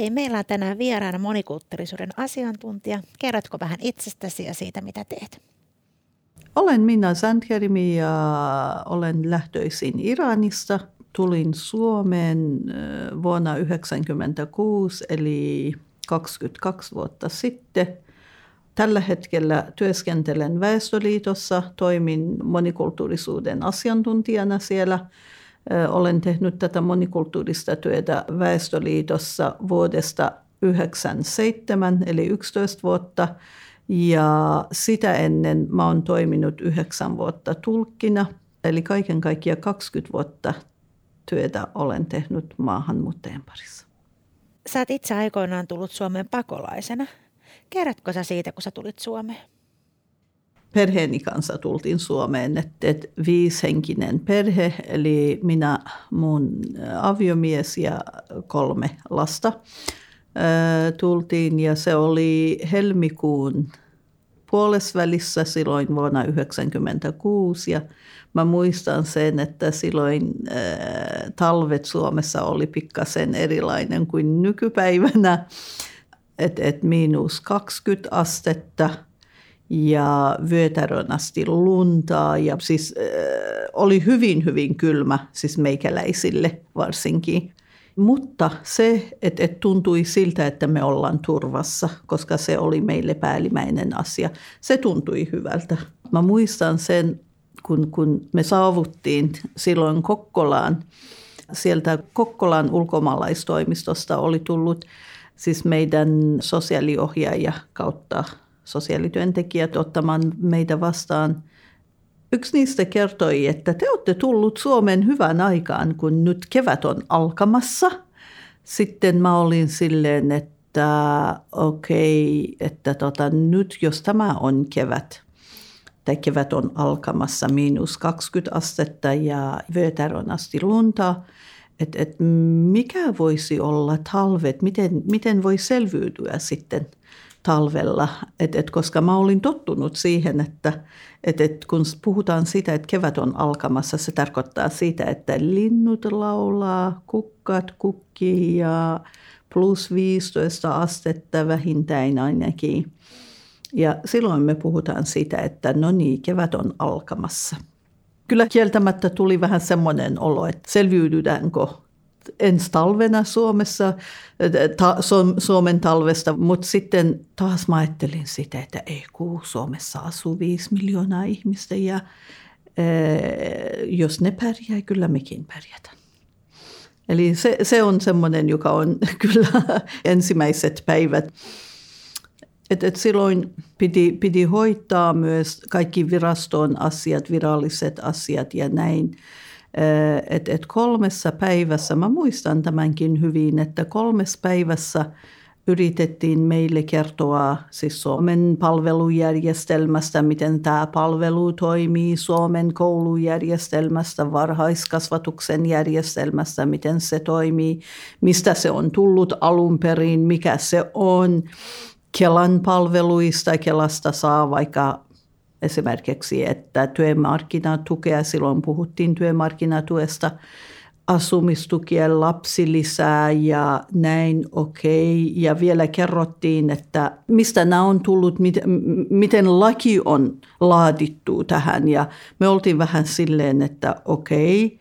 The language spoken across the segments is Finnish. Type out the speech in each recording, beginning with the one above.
Hei, meillä on tänään vieraana monikulttuurisuuden asiantuntija. Kerrotko vähän itsestäsi ja siitä, mitä teet? Olen Minna Sandkerimi ja olen lähtöisin Iranista. Tulin Suomeen vuonna 1996 eli 22 vuotta sitten. Tällä hetkellä työskentelen Väestöliitossa, toimin monikulttuurisuuden asiantuntijana siellä. Olen tehnyt tätä monikulttuurista työtä Väestöliitossa vuodesta 1997 eli 11 vuotta. Ja sitä ennen mä oon toiminut yhdeksän vuotta tulkkina, eli kaiken kaikkiaan 20 vuotta työtä olen tehnyt maahanmuuttajien parissa. Sä oot itse aikoinaan tullut Suomeen pakolaisena. Kerrotko sä siitä, kun sä tulit Suomeen? Perheeni kanssa tultiin Suomeen, että et viishenkinen perhe, eli minä, mun aviomies ja kolme lasta tultiin. Ja se oli helmikuun puolesvälissä silloin vuonna 1996 ja mä muistan sen, että silloin äh, talvet Suomessa oli pikkasen erilainen kuin nykypäivänä, että et miinus 20 astetta ja vyötärön asti luntaa ja siis äh, oli hyvin hyvin kylmä siis meikäläisille varsinkin. Mutta se, että, että tuntui siltä, että me ollaan turvassa, koska se oli meille päällimmäinen asia, se tuntui hyvältä. Mä muistan sen, kun, kun me saavuttiin silloin Kokkolaan, sieltä Kokkolan ulkomaalaistoimistosta oli tullut siis meidän sosiaaliohjaaja kautta sosiaalityöntekijät ottamaan meitä vastaan – Yksi niistä kertoi, että te olette tullut Suomeen hyvän aikaan, kun nyt kevät on alkamassa. Sitten mä olin silleen, että okei, okay, että tota, nyt jos tämä on kevät, tai kevät on alkamassa miinus 20 astetta ja vyötär on asti lunta, että et mikä voisi olla talvet, miten, miten voi selviytyä sitten – talvella, et, et, koska mä olin tottunut siihen, että et, et, kun puhutaan sitä, että kevät on alkamassa, se tarkoittaa sitä, että linnut laulaa, kukkat kukkii ja plus 15 astetta vähintään ainakin. Ja silloin me puhutaan siitä, että no niin, kevät on alkamassa. Kyllä kieltämättä tuli vähän semmoinen olo, että selviydytäänkö ensi talvena Suomessa, ta, Suomen talvesta, mutta sitten taas mä ajattelin sitä, että ei kun Suomessa asuu viisi miljoonaa ihmistä ja e, jos ne pärjää, kyllä mekin pärjätään. Eli se, se on semmoinen, joka on kyllä ensimmäiset päivät. Et, et silloin piti, piti hoitaa myös kaikki viraston asiat, viralliset asiat ja näin että et kolmessa päivässä, mä muistan tämänkin hyvin, että kolmessa päivässä yritettiin meille kertoa siis Suomen palvelujärjestelmästä, miten tämä palvelu toimii, Suomen koulujärjestelmästä, varhaiskasvatuksen järjestelmästä, miten se toimii, mistä se on tullut alun perin, mikä se on. Kelan palveluista Kelasta saa vaikka esimerkiksi, että työmarkkinatukea, silloin puhuttiin työmarkkinatuesta, asumistukien lapsilisää ja näin okei. Okay. Ja vielä kerrottiin, että mistä nämä on tullut, miten, miten laki on laadittu tähän. Ja me oltiin vähän silleen, että okei. Okay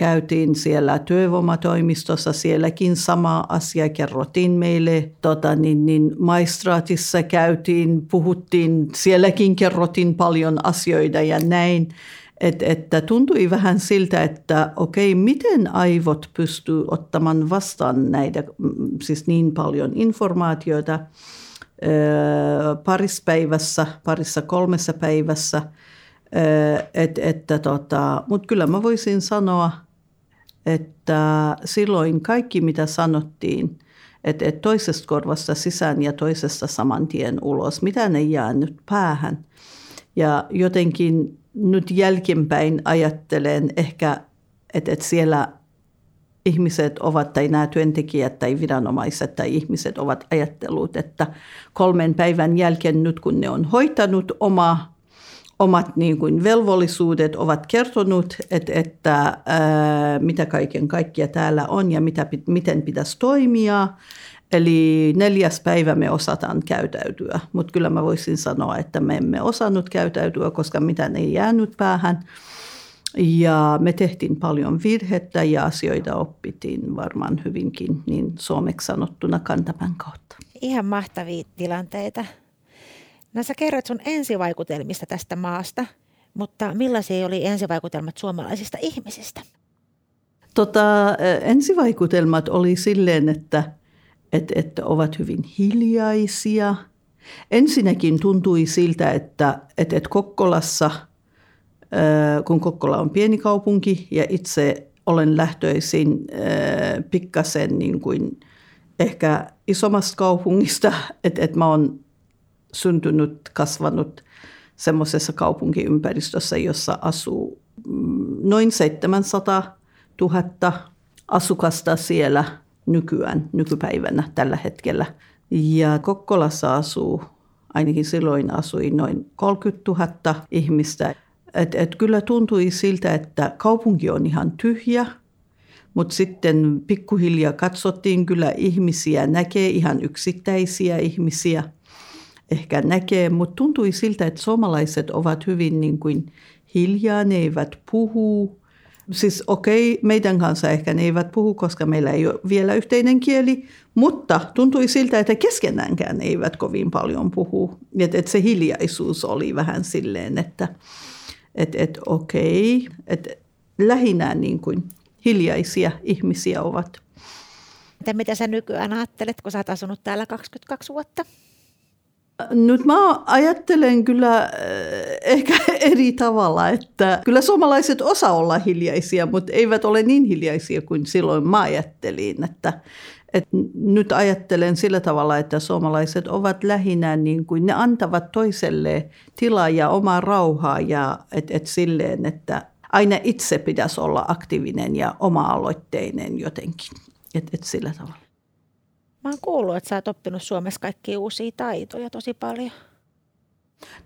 Käytiin siellä työvoimatoimistossa, sielläkin sama asia kerrottiin meille. Tota, niin, niin maistraatissa käytiin, puhuttiin, sielläkin kerrottiin paljon asioita ja näin. Et, että tuntui vähän siltä, että okei, miten aivot pystyy ottamaan vastaan näitä, siis niin paljon informaatiota parissa päivässä, parissa kolmessa päivässä – et, että tota, Mutta kyllä mä voisin sanoa, että silloin kaikki mitä sanottiin, että, että toisesta korvasta sisään ja toisesta saman tien ulos, mitä ne jäänyt päähän. Ja jotenkin nyt jälkeenpäin ajattelen ehkä, että, että siellä ihmiset ovat, tai nämä työntekijät tai viranomaiset tai ihmiset ovat ajatellut, että kolmen päivän jälkeen nyt kun ne on hoitanut oma omat niin kuin velvollisuudet ovat kertonut, että, että ää, mitä kaiken kaikkia täällä on ja mitä, miten pitäisi toimia, Eli neljäs päivä me osataan käytäytyä, mutta kyllä mä voisin sanoa, että me emme osannut käytäytyä, koska mitä ei jäänyt päähän. Ja me tehtiin paljon virhettä ja asioita oppitiin varmaan hyvinkin niin suomeksi sanottuna kantapään kautta. Ihan mahtavia tilanteita. No sä kerroit sun ensivaikutelmista tästä maasta, mutta millaisia oli ensivaikutelmat suomalaisista ihmisistä? Tota, ensivaikutelmat oli silleen, että, että, että ovat hyvin hiljaisia. Ensinnäkin tuntui siltä, että, että, että Kokkolassa, kun Kokkola on pieni kaupunki ja itse olen lähtöisin pikkasen niin kuin ehkä isommasta kaupungista, että, että mä oon syntynyt, kasvanut semmoisessa kaupunkiympäristössä, jossa asuu mm, noin 700 000 asukasta siellä nykyään, nykypäivänä tällä hetkellä. Ja Kokkolassa asuu, ainakin silloin asui noin 30 000 ihmistä. Et, et kyllä tuntui siltä, että kaupunki on ihan tyhjä, mutta sitten pikkuhiljaa katsottiin kyllä ihmisiä, näkee ihan yksittäisiä ihmisiä, ehkä näkee, mutta tuntui siltä, että suomalaiset ovat hyvin niin kuin hiljaa, ne eivät puhu, siis okei, okay, meidän kanssa ehkä ne eivät puhu, koska meillä ei ole vielä yhteinen kieli, mutta tuntui siltä, että keskenäänkään eivät kovin paljon puhu. Että et se hiljaisuus oli vähän silleen, että et, et okei, okay, että lähinnä niin kuin hiljaisia ihmisiä ovat. Mitä sä nykyään ajattelet, kun sä oot asunut täällä 22 vuotta? Nyt mä ajattelen kyllä äh, ehkä eri tavalla, että kyllä suomalaiset osaa olla hiljaisia, mutta eivät ole niin hiljaisia kuin silloin mä ajattelin. Että, että nyt ajattelen sillä tavalla, että suomalaiset ovat lähinnä niin kuin ne antavat toiselle tilaa ja omaa rauhaa ja et, et silleen, että aina itse pitäisi olla aktiivinen ja oma-aloitteinen jotenkin. Et, et sillä tavalla. Mä oon kuullut, että sä oot oppinut Suomessa kaikkia uusia taitoja tosi paljon.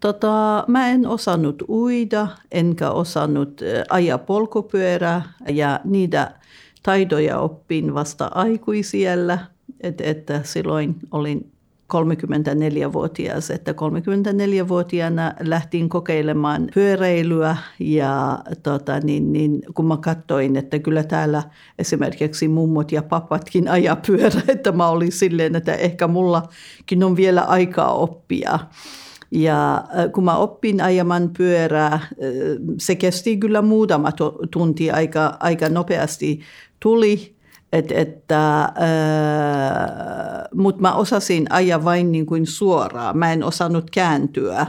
Tota, mä en osannut uida, enkä osannut ajaa polkupyörää ja niitä taitoja oppin vasta aikuisiellä. että että silloin olin 34-vuotias, että 34-vuotiaana lähtin kokeilemaan pyöräilyä ja tota, niin, niin, kun mä katsoin, että kyllä täällä esimerkiksi mummot ja papatkin ajaa pyörä, että mä olin silleen, että ehkä mullakin on vielä aikaa oppia. Ja äh, kun mä oppin ajamaan pyörää, äh, se kesti kyllä muutama tunti aika, aika nopeasti tuli et, että, äh, mutta mä osasin ajaa vain niin kuin suoraan. Mä en osannut kääntyä.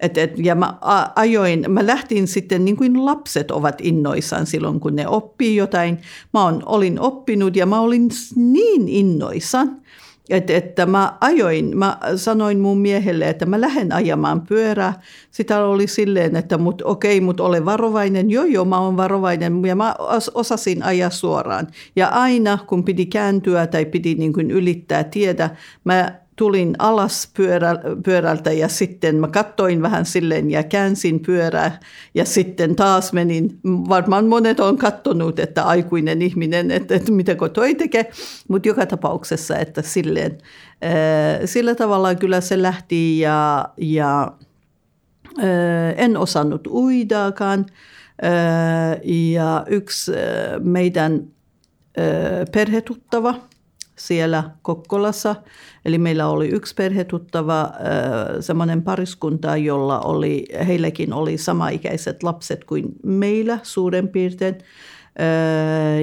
Et, et, ja mä ajoin, mä lähtin sitten niin kuin lapset ovat innoissaan silloin, kun ne oppii jotain. Mä on, olin oppinut ja mä olin niin innoissaan että, että mä ajoin, mä sanoin mun miehelle, että mä lähden ajamaan pyörää. Sitä oli silleen, että mut, okei, mutta ole varovainen. Joo, joo, mä oon varovainen ja mä osasin ajaa suoraan. Ja aina kun piti kääntyä tai piti niin kuin ylittää tietä, mä tulin alas pyörä, pyörältä ja sitten mä kattoin vähän silleen ja käänsin pyörää ja sitten taas menin. Varmaan monet on kattonut, että aikuinen ihminen, että, että mitä toi tekee, mutta joka tapauksessa, että silleen, sillä tavalla kyllä se lähti ja, ja en osannut uidaakaan. Ja yksi meidän perhetuttava siellä Kokkolassa – Eli meillä oli yksi perhetuttava, semmoinen pariskunta, jolla oli, heilläkin oli samaikäiset lapset kuin meillä suurin piirtein.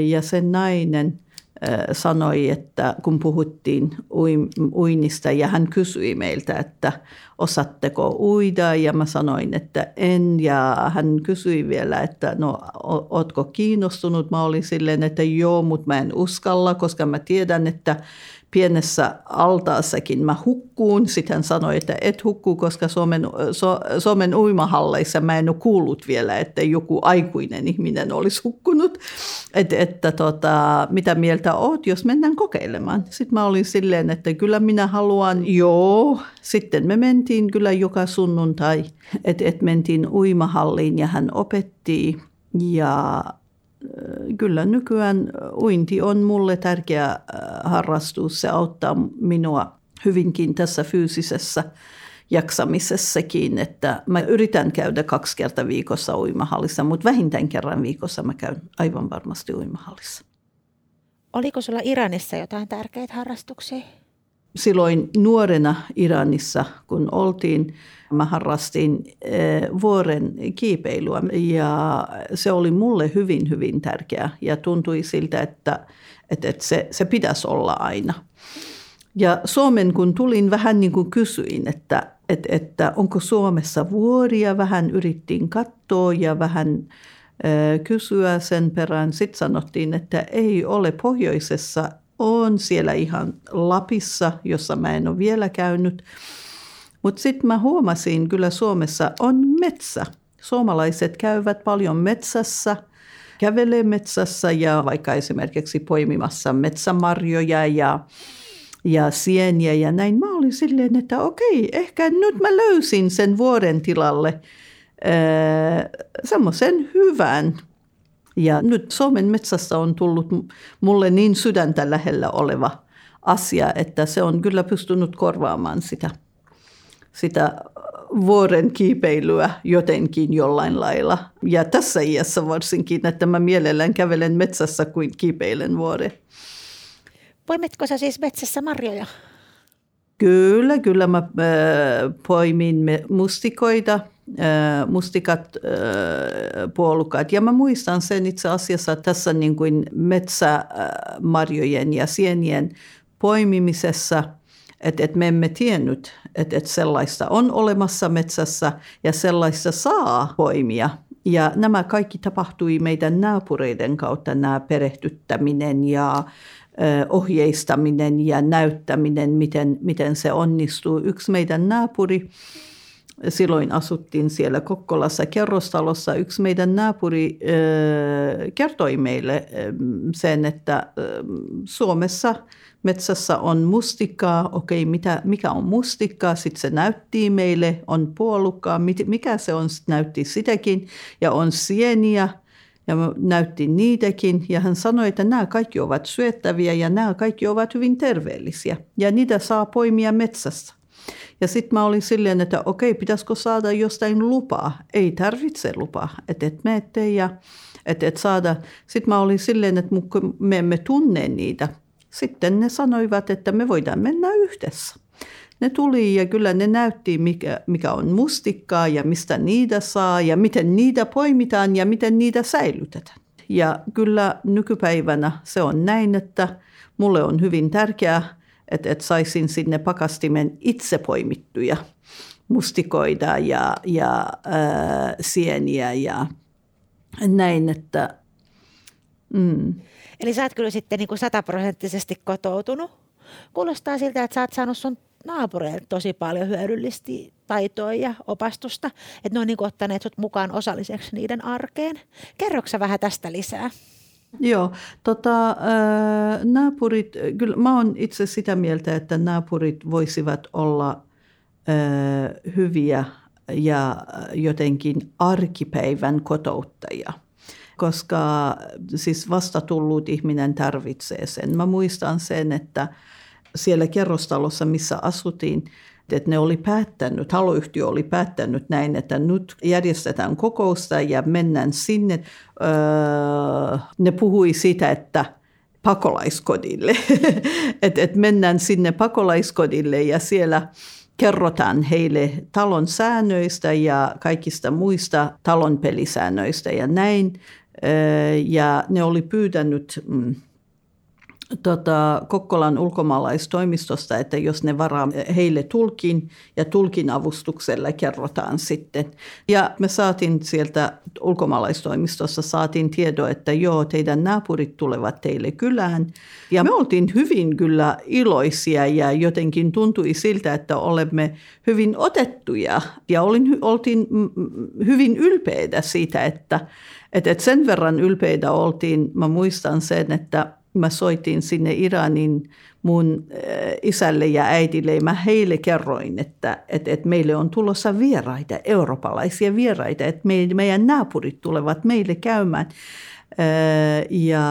Ja sen nainen sanoi, että kun puhuttiin uinnista ja hän kysyi meiltä, että osatteko uida ja mä sanoin, että en ja hän kysyi vielä, että no ootko kiinnostunut. Mä olin silleen, että joo, mutta mä en uskalla, koska mä tiedän, että pienessä altaassakin mä hukkuun. Sitten hän sanoi, että et hukkuu, koska Suomen, so, Suomen uimahalleissa mä en ole kuullut vielä, että joku aikuinen ihminen olisi hukkunut. Et, että tota, mitä mieltä oot, jos mennään kokeilemaan. Sitten mä olin silleen, että kyllä minä haluan, joo. Sitten me mentiin kyllä joka sunnuntai, että et mentiin uimahalliin ja hän opetti ja kyllä nykyään uinti on mulle tärkeä harrastus. Se auttaa minua hyvinkin tässä fyysisessä jaksamisessakin, että mä yritän käydä kaksi kertaa viikossa uimahallissa, mutta vähintään kerran viikossa mä käyn aivan varmasti uimahallissa. Oliko sulla Iranissa jotain tärkeitä harrastuksia? Silloin nuorena Iranissa, kun oltiin, mä harrastin eh, vuoren kiipeilyä ja se oli mulle hyvin, hyvin tärkeä ja tuntui siltä, että, että se, se pitäisi olla aina. Ja Suomen kun tulin, vähän niin kuin kysyin, että, että, että onko Suomessa vuoria, vähän yrittiin katsoa ja vähän kysyä sen perään. Sitten sanottiin, että ei ole pohjoisessa, on siellä ihan Lapissa, jossa mä en ole vielä käynyt. Mutta sitten mä huomasin, kyllä Suomessa on metsä. Suomalaiset käyvät paljon metsässä, kävelee metsässä ja vaikka esimerkiksi poimimassa metsämarjoja ja ja sieniä ja näin. Mä olin silleen, että okei, ehkä nyt mä löysin sen vuoren tilalle semmoisen hyvän. Ja nyt Suomen metsässä on tullut mulle niin sydäntä lähellä oleva asia, että se on kyllä pystynyt korvaamaan sitä, sitä vuoren kiipeilyä jotenkin jollain lailla. Ja tässä iässä varsinkin, että mä mielellään kävelen metsässä kuin kiipeilen vuoren. Poimitko sä siis metsässä marjoja? Kyllä, kyllä mä äh, poimin mustikoita, äh, mustikat, äh, puolukat. Ja mä muistan sen itse asiassa tässä niin kuin metsämarjojen ja sienien poimimisessa, että, että me emme tiennyt, että, että sellaista on olemassa metsässä ja sellaista saa poimia. Ja nämä kaikki tapahtui meidän naapureiden kautta, nämä perehdyttäminen ja ohjeistaminen ja näyttäminen, miten, miten se onnistuu. Yksi meidän naapuri, silloin asuttiin siellä Kokkolassa kerrostalossa, yksi meidän naapuri kertoi meille sen, että Suomessa metsässä on mustikkaa, okei, mitä, mikä on mustikkaa, sitten se näytti meille, on puolukkaa, mikä se on, näytti sitäkin, ja on sieniä, ja näytti niitäkin ja hän sanoi, että nämä kaikki ovat syöttäviä ja nämä kaikki ovat hyvin terveellisiä ja niitä saa poimia metsässä. Ja sitten mä olin silleen, että okei, pitäisikö saada jostain lupaa? Ei tarvitse lupaa, että et menette ja että et saada. Sitten mä olin silleen, että me emme tunne niitä. Sitten ne sanoivat, että me voidaan mennä yhdessä ne tuli ja kyllä ne näytti, mikä, mikä on mustikkaa ja mistä niitä saa ja miten niitä poimitaan ja miten niitä säilytetään. Ja kyllä nykypäivänä se on näin, että mulle on hyvin tärkeää, että, että saisin sinne pakastimen itse poimittuja mustikoita ja, ja ää, sieniä ja näin, että... Mm. Eli sä oot kyllä sitten niin kuin sataprosenttisesti kotoutunut. Kuulostaa siltä, että sä oot saanut sun naapureilta tosi paljon hyödyllistä taitoa ja opastusta, että ne on niin ottaneet sut mukaan osalliseksi niiden arkeen. Kerroksä vähän tästä lisää? Joo, tota, äh, naapurit, kyllä mä oon itse sitä mieltä, että naapurit voisivat olla äh, hyviä ja jotenkin arkipäivän kotouttajia koska siis vasta tullut ihminen tarvitsee sen. Mä muistan sen, että siellä kerrostalossa, missä asuttiin, että ne oli päättänyt, taloyhtiö oli päättänyt näin, että nyt järjestetään kokousta ja mennään sinne. Öö, ne puhui siitä, että pakolaiskodille, että et mennään sinne pakolaiskodille ja siellä kerrotaan heille talon säännöistä ja kaikista muista talon pelisäännöistä ja näin. Öö, ja ne oli pyytänyt mm, tota, Kokkolan ulkomaalaistoimistosta, että jos ne varaa heille tulkin ja tulkin avustuksella kerrotaan sitten. Ja me saatiin sieltä ulkomaalaistoimistossa saatiin tieto, että joo, teidän naapurit tulevat teille kylään. Ja me oltiin hyvin kyllä iloisia ja jotenkin tuntui siltä, että olemme hyvin otettuja. Ja olin, oltiin hyvin ylpeitä siitä, että, että sen verran ylpeitä oltiin. Mä muistan sen, että mä soitin sinne Iranin mun äh, isälle ja äidille, ja mä heille kerroin, että, että, että meille on tulossa vieraita, eurooppalaisia vieraita, että meidän naapurit tulevat meille käymään. Ja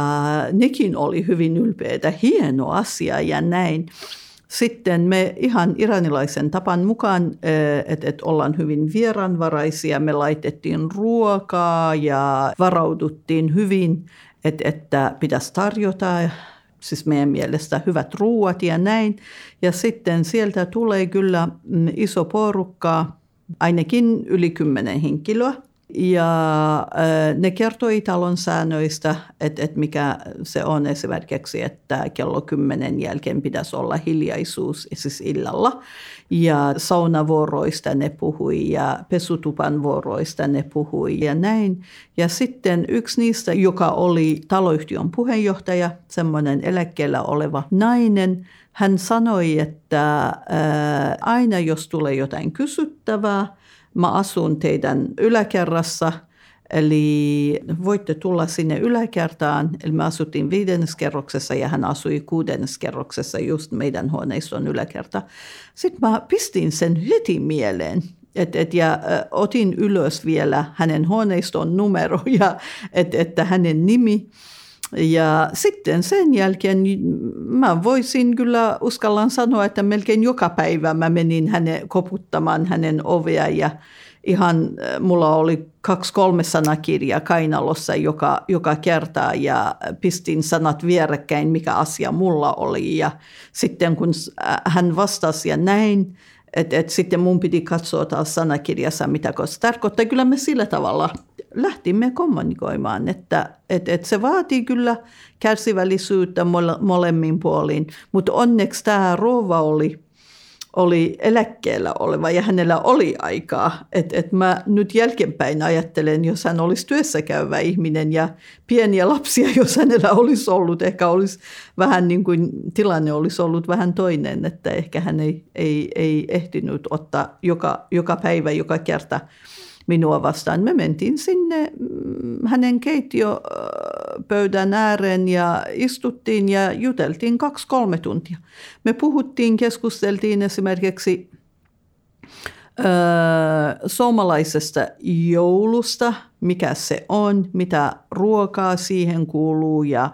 nekin oli hyvin ylpeitä, hieno asia ja näin. Sitten me ihan iranilaisen tapan mukaan, että et ollaan hyvin vieranvaraisia, me laitettiin ruokaa ja varauduttiin hyvin, että, että pitäisi tarjota siis meidän mielestä hyvät ruuat ja näin. Ja sitten sieltä tulee kyllä mm, iso porukka, ainakin yli kymmenen henkilöä. Ja ne kertoi talon säännöistä, että, että mikä se on esimerkiksi, että kello kymmenen jälkeen pitäisi olla hiljaisuus siis illalla. Ja saunavuoroista ne puhui ja pesutupan vuoroista ne puhui ja näin. Ja sitten yksi niistä, joka oli taloyhtiön puheenjohtaja, semmoinen eläkkeellä oleva nainen, hän sanoi, että ää, aina jos tulee jotain kysyttävää, Mä asun teidän yläkerrassa, eli voitte tulla sinne yläkertaan. Eli me asuttiin viidenneskerroksessa ja hän asui kuudenneskerroksessa just meidän huoneiston yläkerta. Sitten mä pistin sen heti mieleen. Et, et, ja otin ylös vielä hänen huoneiston numero ja et, että hänen nimi. Ja sitten sen jälkeen mä voisin kyllä uskallan sanoa, että melkein joka päivä mä menin hänen koputtamaan hänen ovea ja ihan mulla oli kaksi kolme sanakirjaa kainalossa joka, joka kerta ja pistin sanat vierekkäin, mikä asia mulla oli. Ja sitten kun hän vastasi ja näin, että et sitten mun piti katsoa taas sanakirjassa, mitä se tarkoittaa. Kyllä me sillä tavalla lähtimme kommunikoimaan, että et, et se vaatii kyllä kärsivällisyyttä mole, molemmin puolin, mutta onneksi tämä rouva oli, oli eläkkeellä oleva ja hänellä oli aikaa. että et mä nyt jälkeenpäin ajattelen, jos hän olisi työssä käyvä ihminen ja pieniä lapsia, jos hänellä olisi ollut, ehkä olisi vähän niin kuin tilanne olisi ollut vähän toinen, että ehkä hän ei, ei, ei ehtinyt ottaa joka, joka päivä, joka kerta – minua vastaan. Me mentiin sinne mm, hänen keittiöpöydän ääreen ja istuttiin ja juteltiin kaksi-kolme tuntia. Me puhuttiin, keskusteltiin esimerkiksi suomalaisesta joulusta, mikä se on, mitä ruokaa siihen kuuluu ja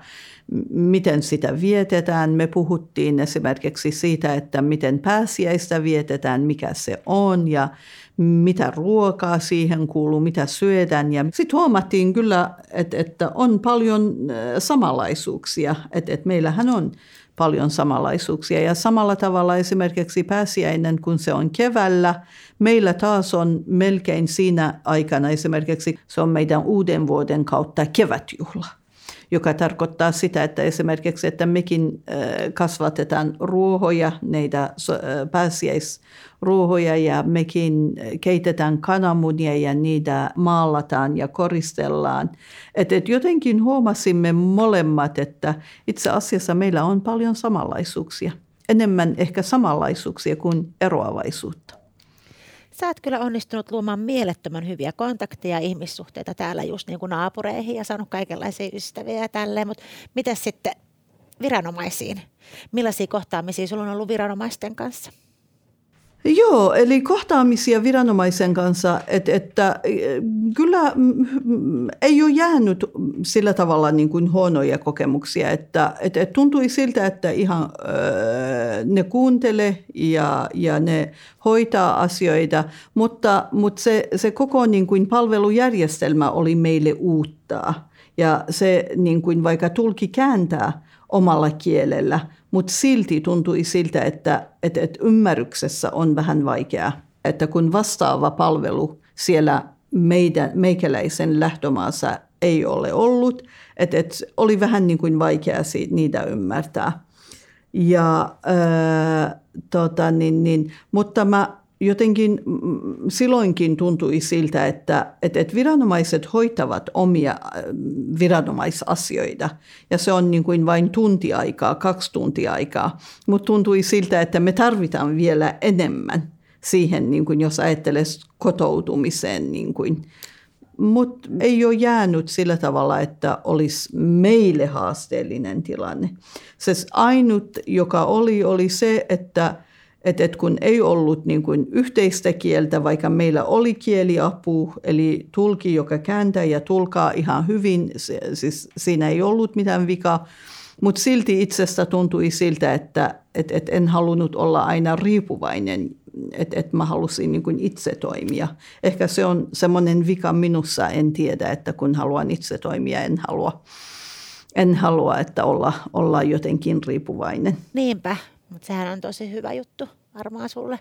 miten sitä vietetään. Me puhuttiin esimerkiksi siitä, että miten pääsiäistä vietetään, mikä se on ja mitä ruokaa siihen kuuluu, mitä syödään. Ja sitten huomattiin kyllä, että, että on paljon samanlaisuuksia, että, että meillähän on paljon samanlaisuuksia. Ja samalla tavalla esimerkiksi pääsiäinen, kun se on keväällä, meillä taas on melkein siinä aikana esimerkiksi se on meidän uuden vuoden kautta kevätjuhla joka tarkoittaa sitä, että esimerkiksi, että mekin kasvatetaan ruohoja, näitä pääsiäisruohoja ja mekin keitetään kananmunia ja niitä maalataan ja koristellaan. Et, et jotenkin huomasimme molemmat, että itse asiassa meillä on paljon samanlaisuuksia. Enemmän ehkä samanlaisuuksia kuin eroavaisuutta. Sä oot kyllä onnistunut luomaan mielettömän hyviä kontakteja ja ihmissuhteita täällä just niin kuin naapureihin ja saanut kaikenlaisia ystäviä ja tälleen, mutta miten sitten viranomaisiin? Millaisia kohtaamisia sulla on ollut viranomaisten kanssa? Joo, eli kohtaamisia viranomaisen kanssa, että, että kyllä ei ole jäänyt sillä tavalla niin kuin huonoja kokemuksia, että, että, että tuntui siltä, että ihan ne kuuntele ja, ja ne hoitaa asioita, mutta, mutta se, se koko niin kuin palvelujärjestelmä oli meille uutta. Ja se niin kuin vaikka tulki kääntää omalla kielellä – mutta silti tuntui siltä, että, että, että ymmärryksessä on vähän vaikeaa. Että kun vastaava palvelu siellä meidän, meikäläisen lähtömaassa ei ole ollut, että, että oli vähän niin kuin vaikea siitä, niitä ymmärtää. Ja, ää, tota, niin, niin, mutta mä jotenkin silloinkin tuntui siltä, että, että, että viranomaiset hoitavat omia äh, viranomaisasioita. Ja se on niin kuin vain tuntiaikaa, kaksi tuntiaikaa. Mutta tuntui siltä, että me tarvitaan vielä enemmän siihen, niin kuin jos ajattelee kotoutumiseen. Niin kuin. Mutta ei ole jäänyt sillä tavalla, että olisi meille haasteellinen tilanne. Se ainut, joka oli, oli se, että – että et kun ei ollut niin kuin yhteistä kieltä, vaikka meillä oli kieliapu, eli tulki, joka kääntää ja tulkaa ihan hyvin, siis siinä ei ollut mitään vikaa, mutta silti itsestä tuntui siltä, että et, et en halunnut olla aina riippuvainen, että et mä halusin niin kuin itse toimia. Ehkä se on semmoinen vika minussa, en tiedä, että kun haluan itse toimia, en halua, en halua että olla, olla jotenkin riippuvainen. Niinpä, mutta sehän on tosi hyvä juttu varmaan sulle.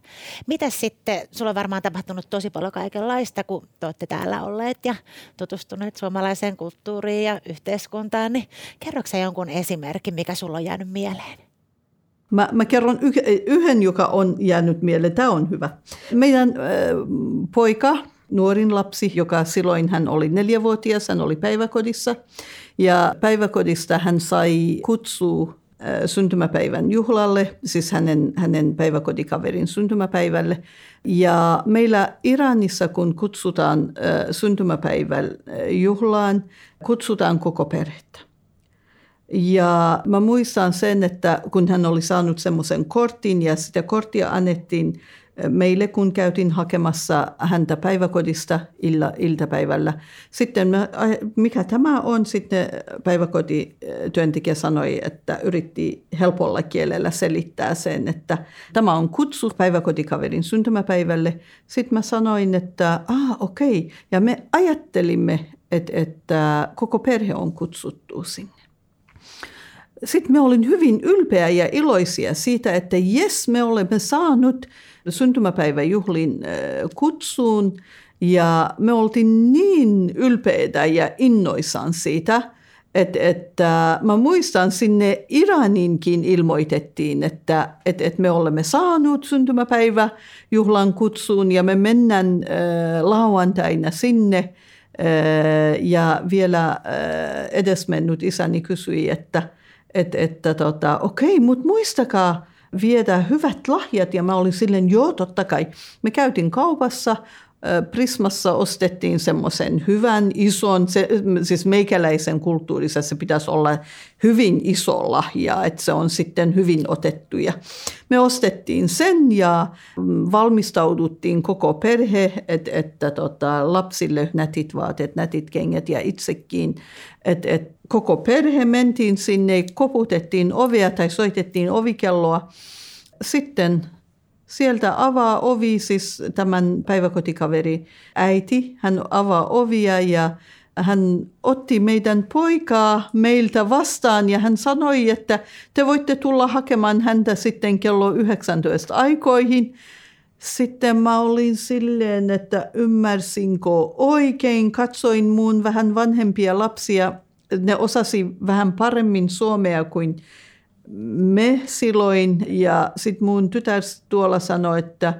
Mitäs sitten, sulla on varmaan tapahtunut tosi paljon kaikenlaista, kun te olette täällä olleet ja tutustuneet suomalaiseen kulttuuriin ja yhteiskuntaan, niin kerroksä jonkun esimerkin, mikä sulla on jäänyt mieleen? Mä, mä kerron yhden, joka on jäänyt mieleen. Tämä on hyvä. Meidän äh, poika, nuorin lapsi, joka silloin hän oli neljävuotias, hän oli päiväkodissa. Ja päiväkodista hän sai kutsua syntymäpäivän juhlalle, siis hänen, hänen päiväkodikaverin syntymäpäivälle. Ja meillä Iranissa, kun kutsutaan syntymäpäivän juhlaan, kutsutaan koko perhettä. Ja mä muistan sen, että kun hän oli saanut semmoisen kortin ja sitä korttia annettiin meille, kun käytiin hakemassa häntä päiväkodista illa, iltapäivällä. Sitten mä, mikä tämä on, sitten päiväkotityöntekijä sanoi, että yritti helpolla kielellä selittää sen, että tämä on kutsu päiväkotikaverin syntymäpäivälle. Sitten mä sanoin, että ah okei, okay. ja me ajattelimme, että, että koko perhe on kutsuttu sinne sitten me olin hyvin ylpeä ja iloisia siitä, että jes, me olemme saanut syntymäpäiväjuhlin kutsuun ja me oltiin niin ylpeitä ja innoissaan siitä, että, että mä muistan sinne Iraninkin ilmoitettiin, että, että, että me olemme saanut syntymäpäiväjuhlan kutsuun ja me mennään äh, lauantaina sinne. Äh, ja vielä äh, edesmennyt isäni kysyi, että, että, että tota, okei, mutta muistakaa viedä hyvät lahjat. Ja mä olin silleen, joo, totta kai. Me käytiin kaupassa, Prismassa ostettiin semmoisen hyvän ison, se, siis meikäläisen kulttuurissa se pitäisi olla hyvin iso lahja, että se on sitten hyvin otettu. Ja me ostettiin sen ja valmistauduttiin koko perhe, että, että tota, lapsille nätit vaatteet, nätit kengät ja itsekin. Että, että koko perhe mentiin sinne, koputettiin ovea tai soitettiin ovikelloa. Sitten Sieltä avaa ovi, siis tämän päiväkotikaveri äiti, hän avaa ovia ja hän otti meidän poikaa meiltä vastaan ja hän sanoi, että te voitte tulla hakemaan häntä sitten kello 19 aikoihin. Sitten mä olin silleen, että ymmärsinkö oikein, katsoin muun vähän vanhempia lapsia. Ne osasi vähän paremmin suomea kuin me silloin ja sitten mun tytär tuolla sanoi, että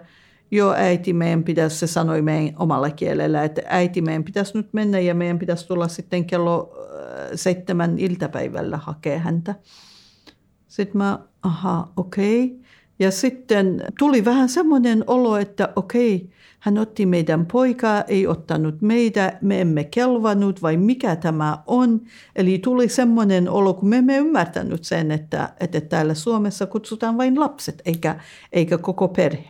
joo äiti meidän pitäisi, se sanoi meidän omalla kielellä, että äiti meidän pitäisi nyt mennä ja meidän pitäisi tulla sitten kello äh, seitsemän iltapäivällä hakea häntä. Sitten mä, aha, okei. Okay. Ja sitten tuli vähän semmoinen olo, että okei, hän otti meidän poikaa, ei ottanut meitä, me emme kelvannut vai mikä tämä on. Eli tuli semmoinen olo, kun me emme ymmärtänyt sen, että, että täällä Suomessa kutsutaan vain lapset eikä, eikä koko perhe.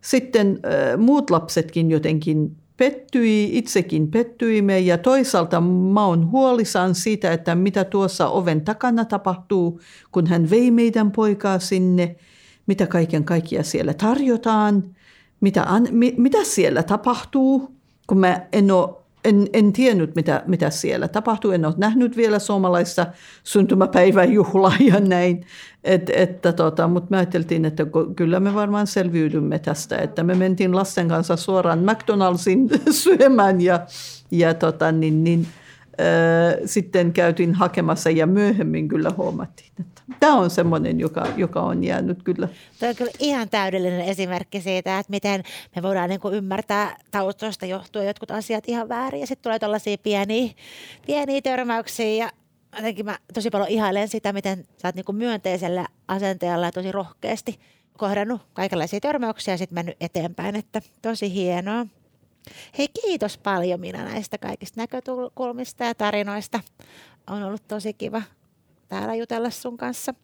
Sitten äh, muut lapsetkin jotenkin pettyi, itsekin pettyimme ja toisaalta mä oon huolissaan siitä, että mitä tuossa oven takana tapahtuu, kun hän vei meidän poikaa sinne, mitä kaiken kaikkia siellä tarjotaan – mitä, mi, mitä siellä tapahtuu, kun mä en, ole, en, en tiennyt, mitä, mitä siellä tapahtuu. En ole nähnyt vielä suomalaista syntymäpäiväjuhlaa ja näin. Et, että tota, mutta me ajateltiin, että kyllä me varmaan selviydymme tästä. Että me mentiin lasten kanssa suoraan McDonald'sin syömään ja, ja tota, niin, niin, sitten käytiin hakemassa ja myöhemmin kyllä huomattiin, että Tämä on semmoinen, joka, joka on jäänyt kyllä. Tämä on kyllä ihan täydellinen esimerkki siitä, että miten me voidaan niin kuin ymmärtää taustoista johtuen jotkut asiat ihan väärin. Ja sitten tulee tällaisia pieniä, pieniä törmäyksiä ja jotenkin mä tosi paljon ihailen sitä, miten sä oot niin kuin myönteisellä asenteella ja tosi rohkeasti kohdannut kaikenlaisia törmäyksiä ja sitten mennyt eteenpäin, että tosi hienoa. Hei kiitos paljon Minä näistä kaikista näkökulmista ja tarinoista. On ollut tosi kiva täällä jutella sun kanssa.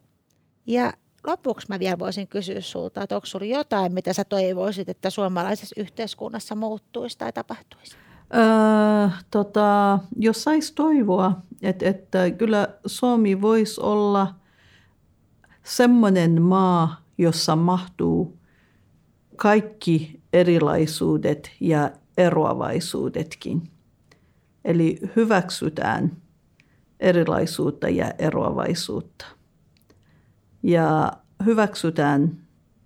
Ja lopuksi mä vielä voisin kysyä sulta, että onko sinulla jotain, mitä sä toivoisit, että suomalaisessa yhteiskunnassa muuttuisi tai tapahtuisi? Öö, tota, jos saisi toivoa, että, että kyllä Suomi voisi olla semmoinen maa, jossa mahtuu kaikki erilaisuudet ja eroavaisuudetkin. Eli hyväksytään erilaisuutta ja eroavaisuutta. Ja hyväksytään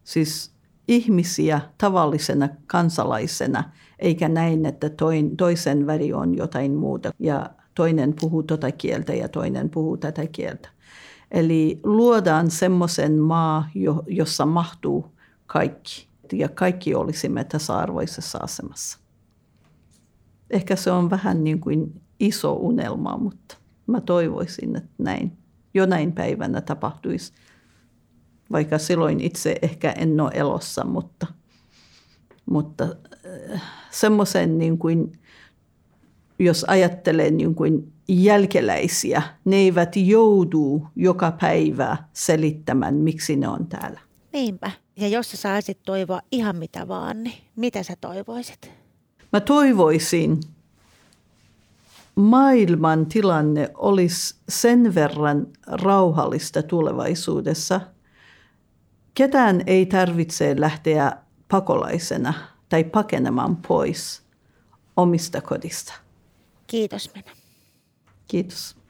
siis ihmisiä tavallisena kansalaisena, eikä näin, että toin, toisen väri on jotain muuta ja toinen puhuu tota kieltä ja toinen puhuu tätä kieltä. Eli luodaan semmoisen maa, jossa mahtuu kaikki ja kaikki olisimme tasa-arvoisessa asemassa. Ehkä se on vähän niin kuin iso unelma, mutta mä toivoisin, että näin jonain päivänä tapahtuisi. Vaikka silloin itse ehkä en ole elossa, mutta, mutta äh, semmoisen niin kuin, jos ajattelee niin kuin jälkeläisiä, ne eivät joudu joka päivä selittämään, miksi ne on täällä. Niinpä. Ja jos sä saisit toivoa ihan mitä vaan, niin mitä sä toivoisit? Mä toivoisin, maailman tilanne olisi sen verran rauhallista tulevaisuudessa. Ketään ei tarvitse lähteä pakolaisena tai pakenemaan pois omista kodista. Kiitos Minä. Kiitos.